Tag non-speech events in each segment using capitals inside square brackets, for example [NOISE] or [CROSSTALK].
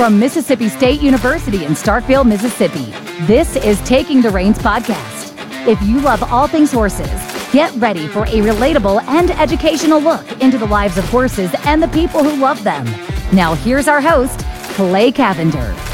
From Mississippi State University in Starkville, Mississippi, this is Taking the Reins podcast. If you love all things horses, get ready for a relatable and educational look into the lives of horses and the people who love them. Now, here's our host, Clay Cavinder.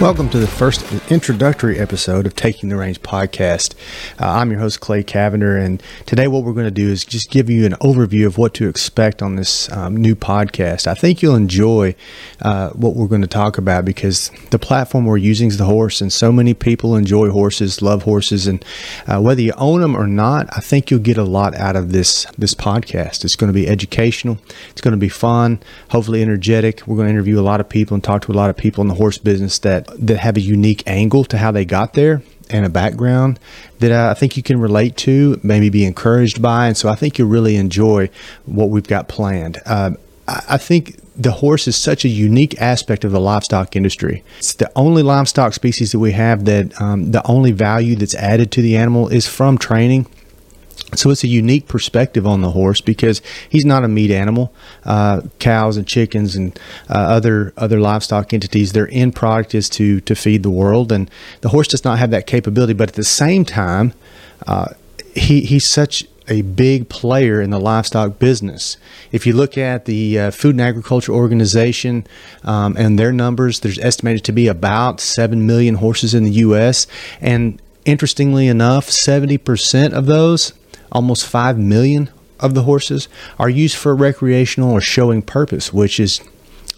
Welcome to the first introductory episode of Taking the Reins podcast. Uh, I'm your host, Clay Cavinder, and today what we're going to do is just give you an overview of what to expect on this um, new podcast. I think you'll enjoy uh, what we're going to talk about because the platform we're using is the horse, and so many people enjoy horses, love horses, and uh, whether you own them or not, I think you'll get a lot out of this this podcast. It's going to be educational, it's going to be fun, hopefully energetic. We're going to interview a lot of people and talk to a lot of people in the horse business that that have a unique angle to how they got there and a background that I think you can relate to, maybe be encouraged by. And so I think you'll really enjoy what we've got planned. Uh, I think the horse is such a unique aspect of the livestock industry. It's the only livestock species that we have that um, the only value that's added to the animal is from training so it's a unique perspective on the horse because he's not a meat animal. Uh, cows and chickens and uh, other other livestock entities, their end product is to to feed the world, and the horse does not have that capability. But at the same time, uh, he he's such a big player in the livestock business. If you look at the uh, Food and Agriculture Organization um, and their numbers, there's estimated to be about seven million horses in the U.S. and interestingly enough, 70% of those almost 5 million of the horses are used for recreational or showing purpose, which is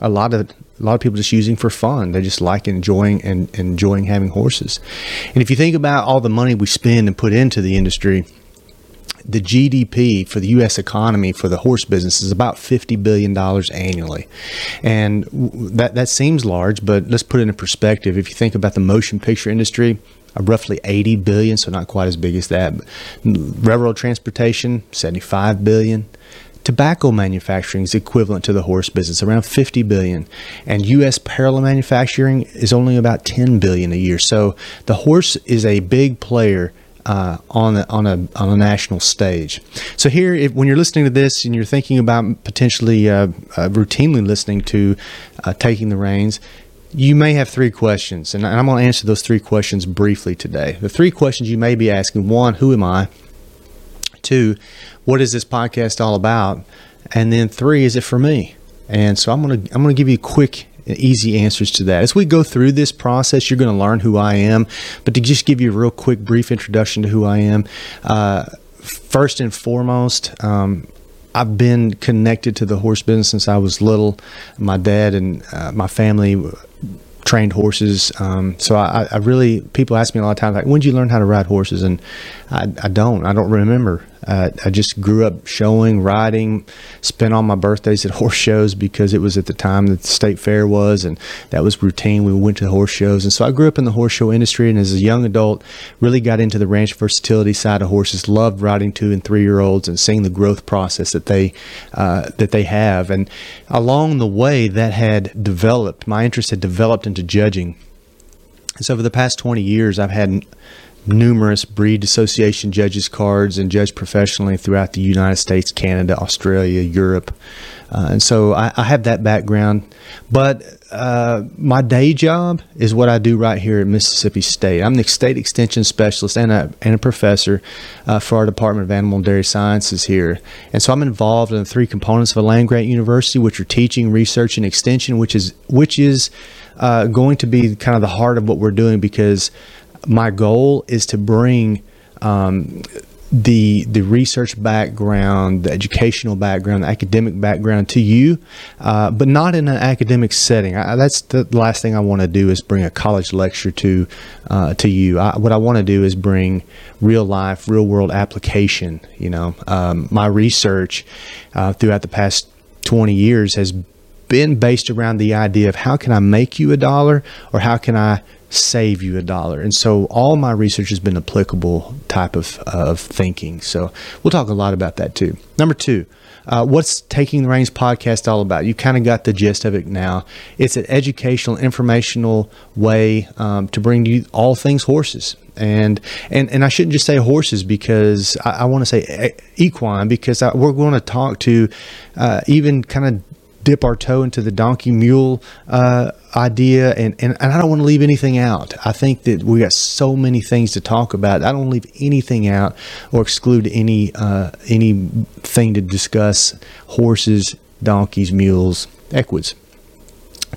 a lot of a lot of people just using for fun. They just like enjoying and enjoying having horses. And if you think about all the money we spend and put into the industry, the GDP for the U.S. economy for the horse business is about fifty billion dollars annually, and that that seems large, but let's put it in perspective. If you think about the motion picture industry, uh, roughly 80 billion, so not quite as big as that. Railroad transportation, 75 billion. Tobacco manufacturing is equivalent to the horse business, around 50 billion, and U.S. parallel manufacturing is only about 10 billion a year. So the horse is a big player uh, on a, on a on a national stage. So here, if, when you're listening to this and you're thinking about potentially uh, uh, routinely listening to uh, taking the reins, you may have three questions, and I'm going to answer those three questions briefly today. The three questions you may be asking one, who am I? Two, what is this podcast all about? And then three, is it for me? And so I'm going to I'm going to give you a quick easy answers to that. As we go through this process, you're going to learn who I am. But to just give you a real quick, brief introduction to who I am, uh, first and foremost, um, I've been connected to the horse business since I was little. My dad and uh, my family trained horses. Um, so I, I, really, people ask me a lot of times, like, when did you learn how to ride horses? And I, I don't, I don't remember. Uh, I just grew up showing, riding, spent all my birthdays at horse shows because it was at the time that the state fair was, and that was routine. We went to horse shows, and so I grew up in the horse show industry. And as a young adult, really got into the ranch versatility side of horses. Loved riding two and three year olds and seeing the growth process that they uh, that they have. And along the way, that had developed. My interest had developed into judging. And So for the past 20 years, I've had numerous breed association judges cards and judge professionally throughout the United States, Canada, Australia, Europe. Uh, and so I, I, have that background. But uh, my day job is what I do right here at Mississippi State. I'm the state extension specialist and a, and a professor uh, for our Department of Animal and Dairy Sciences here. And so I'm involved in the three components of a land grant university, which are teaching, research, and extension, which is which is uh, going to be kind of the heart of what we're doing because my goal is to bring um, the the research background, the educational background, the academic background to you, uh, but not in an academic setting. I, that's the last thing I want to do is bring a college lecture to uh, to you. I, what I want to do is bring real life, real world application. You know, um, my research uh, throughout the past twenty years has been based around the idea of how can I make you a dollar or how can I save you a dollar. And so all my research has been applicable type of, of thinking. So we'll talk a lot about that too. Number two, uh, what's Taking the Reins podcast all about? You kind of got the gist of it now. It's an educational, informational way um, to bring you all things horses. And, and and I shouldn't just say horses because I, I want to say equine because I, we're going to talk to uh, even kind of dip our toe into the donkey mule uh, idea, and, and, and I don't want to leave anything out. I think that we got so many things to talk about. I don't leave anything out or exclude any uh, anything to discuss horses, donkeys, mules, equids.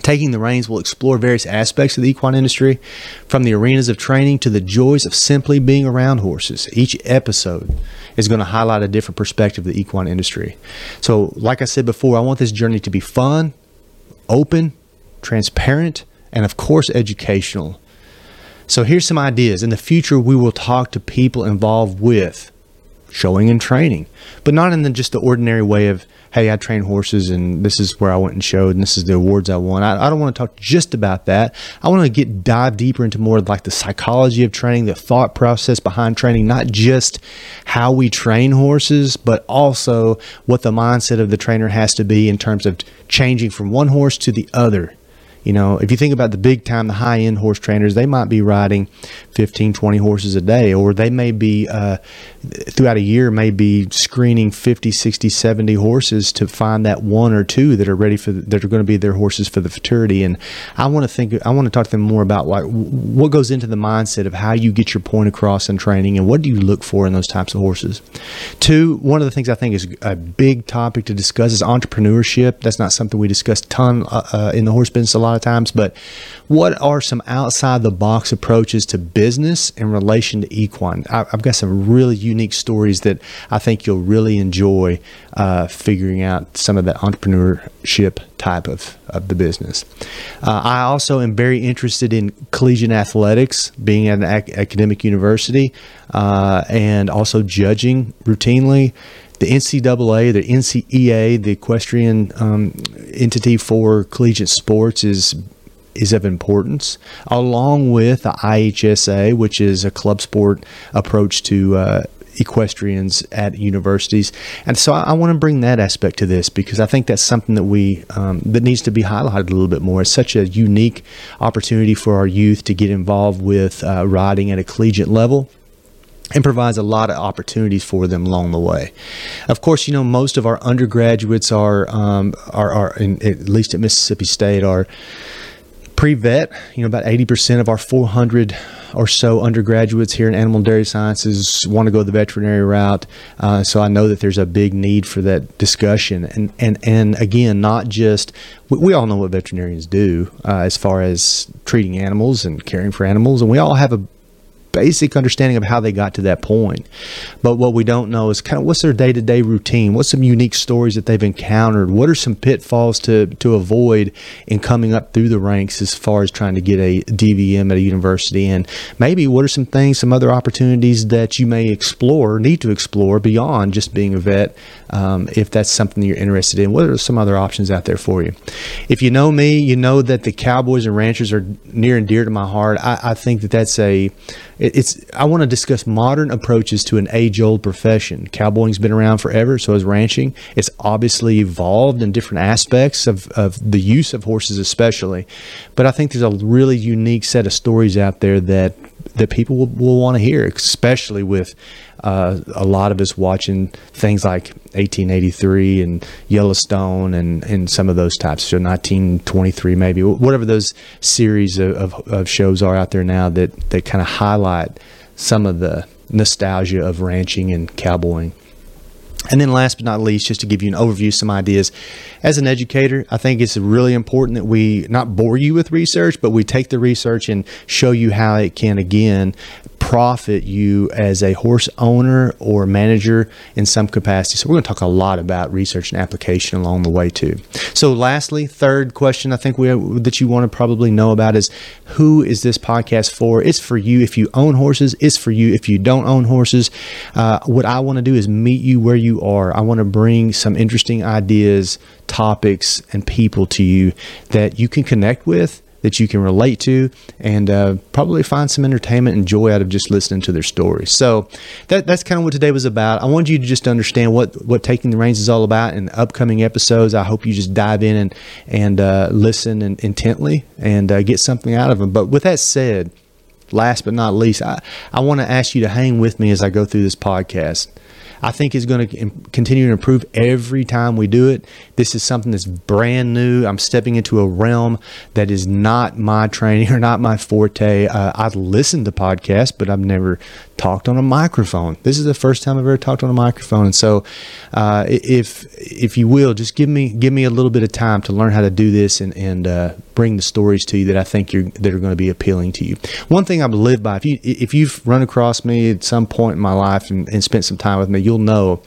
Taking the reins will explore various aspects of the equine industry, from the arenas of training to the joys of simply being around horses. Each episode is going to highlight a different perspective of the equine industry. So, like I said before, I want this journey to be fun, open, transparent, and of course, educational. So, here's some ideas. In the future, we will talk to people involved with showing and training, but not in the, just the ordinary way of hey, I train horses and this is where I went and showed and this is the awards I won. I, I don't want to talk just about that. I want to get dive deeper into more like the psychology of training, the thought process behind training, not just how we train horses, but also what the mindset of the trainer has to be in terms of changing from one horse to the other you know, if you think about the big time, the high end horse trainers, they might be riding 15, 20 horses a day, or they may be uh, throughout a year, may be screening 50, 60, 70 horses to find that one or two that are ready for, the, that are going to be their horses for the futurity. And I want to think, I want to talk to them more about like what goes into the mindset of how you get your point across in training and what do you look for in those types of horses. Two, one of the things I think is a big topic to discuss is entrepreneurship. That's not something we discuss ton uh, uh, in the horse business a lot of times, but what are some outside the box approaches to business in relation to equine? I, have got some really unique stories that I think you'll really enjoy uh, figuring out some of that entrepreneurship type of, of the business. Uh, I also am very interested in collegiate athletics, being at an ac- academic university, uh, and also judging routinely the NCAA, the NCEA, the equestrian um, entity for collegiate sports is is of importance, along with the IHSA, which is a club sport approach to uh, equestrians at universities. And so I, I, want to bring that aspect to this because I think that's something that we um, that needs to be highlighted a little bit more. It's such a unique opportunity for our youth to get involved with uh, riding at a collegiate level and provides a lot of opportunities for them along the way. Of course, you know most of our undergraduates are um, are, are in, at least at Mississippi State are pre-vet. You know, about eighty percent of our four hundred or so undergraduates here in animal and dairy sciences want to go the veterinary route. Uh, so I know that there's a big need for that discussion. And and and again, not just we, we all know what veterinarians do uh, as far as treating animals and caring for animals, and we all have a basic understanding of how they got to that point. But what we don't know is kind of what's their day to day routine? What's some unique stories that they've encountered? What are some pitfalls to, to avoid in coming up through the ranks as far as trying to get a DVM at a university? And maybe what are some things, some other opportunities that you may explore, need to explore beyond just being a vet um, if that's something that you're interested in? What are some other options out there for you? If you know me, you know that the Cowboys and Ranchers are near and dear to my heart. I, I think that that's a it's I want to discuss modern approaches to an age-old profession. Cowboying's been around forever, so has ranching. It's obviously evolved in different aspects of, of the use of horses, especially. But I think there's a really unique set of stories out there that that people will, will want to hear, especially with uh, a lot of us watching things like 1883 and Yellowstone and, and some of those types. So 1923, maybe whatever those series of, of, of shows are out there now that, that kind of highlight some of the nostalgia of ranching and cowboying. And then, last but not least, just to give you an overview, some ideas. As an educator, I think it's really important that we not bore you with research, but we take the research and show you how it can, again, profit you as a horse owner or manager in some capacity. So, we're going to talk a lot about research and application along the way, too. So, lastly, third question I think we that you want to probably know about is who is this podcast for? It's for you if you own horses, it's for you if you don't own horses. Uh, what I want to do is meet you where you are. I want to bring some interesting ideas, topics, and people to you that you can connect with that you can relate to and uh, probably find some entertainment and joy out of just listening to their stories. So that, that's kind of what today was about. I wanted you to just understand what, what Taking the Reins is all about in the upcoming episodes. I hope you just dive in and, and uh, listen and, intently and uh, get something out of them. But with that said, last but not least, I, I want to ask you to hang with me as I go through this podcast. I think is going to continue to improve every time we do it. This is something that's brand new. I'm stepping into a realm that is not my training [LAUGHS] or not my forte. Uh, I've listened to podcasts, but I've never talked on a microphone. This is the first time I've ever talked on a microphone, and so uh, if if you will, just give me give me a little bit of time to learn how to do this and and uh, bring the stories to you that I think you're that are going to be appealing to you. One thing I've lived by if you if you've run across me at some point in my life and, and spent some time with me, you'll know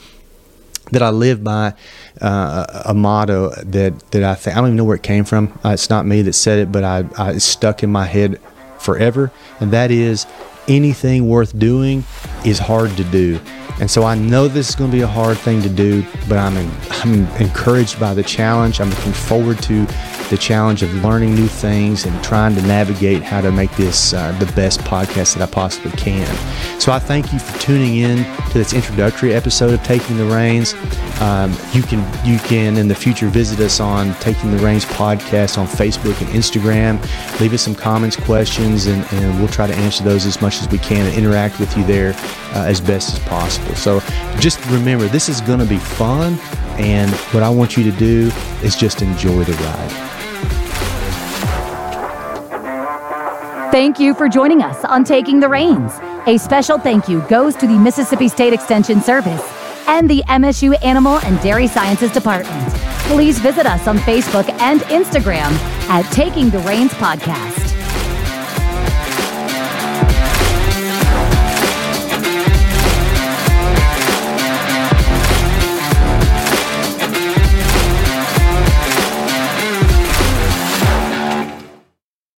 that I live by uh, a motto that that I think I don't even know where it came from. Uh, it's not me that said it, but I, I stuck in my head forever, and that is anything worth doing is hard to do. And so I know this is going to be a hard thing to do, but I'm, I'm encouraged by the challenge. I'm looking forward to the challenge of learning new things and trying to navigate how to make this uh, the best podcast that I possibly can. So I thank you for tuning in to this introductory episode of Taking the Reins. Um, you can you can in the future visit us on Taking the Reins podcast on Facebook and Instagram. Leave us some comments, questions, and, and we'll try to answer those as much as we can and interact with you there uh, as best as possible. So just remember, this is going to be fun, and what I want you to do is just enjoy the ride. Thank you for joining us on Taking the Reins. A special thank you goes to the Mississippi State Extension Service and the MSU Animal and Dairy Sciences Department. Please visit us on Facebook and Instagram at Taking the Reins Podcast.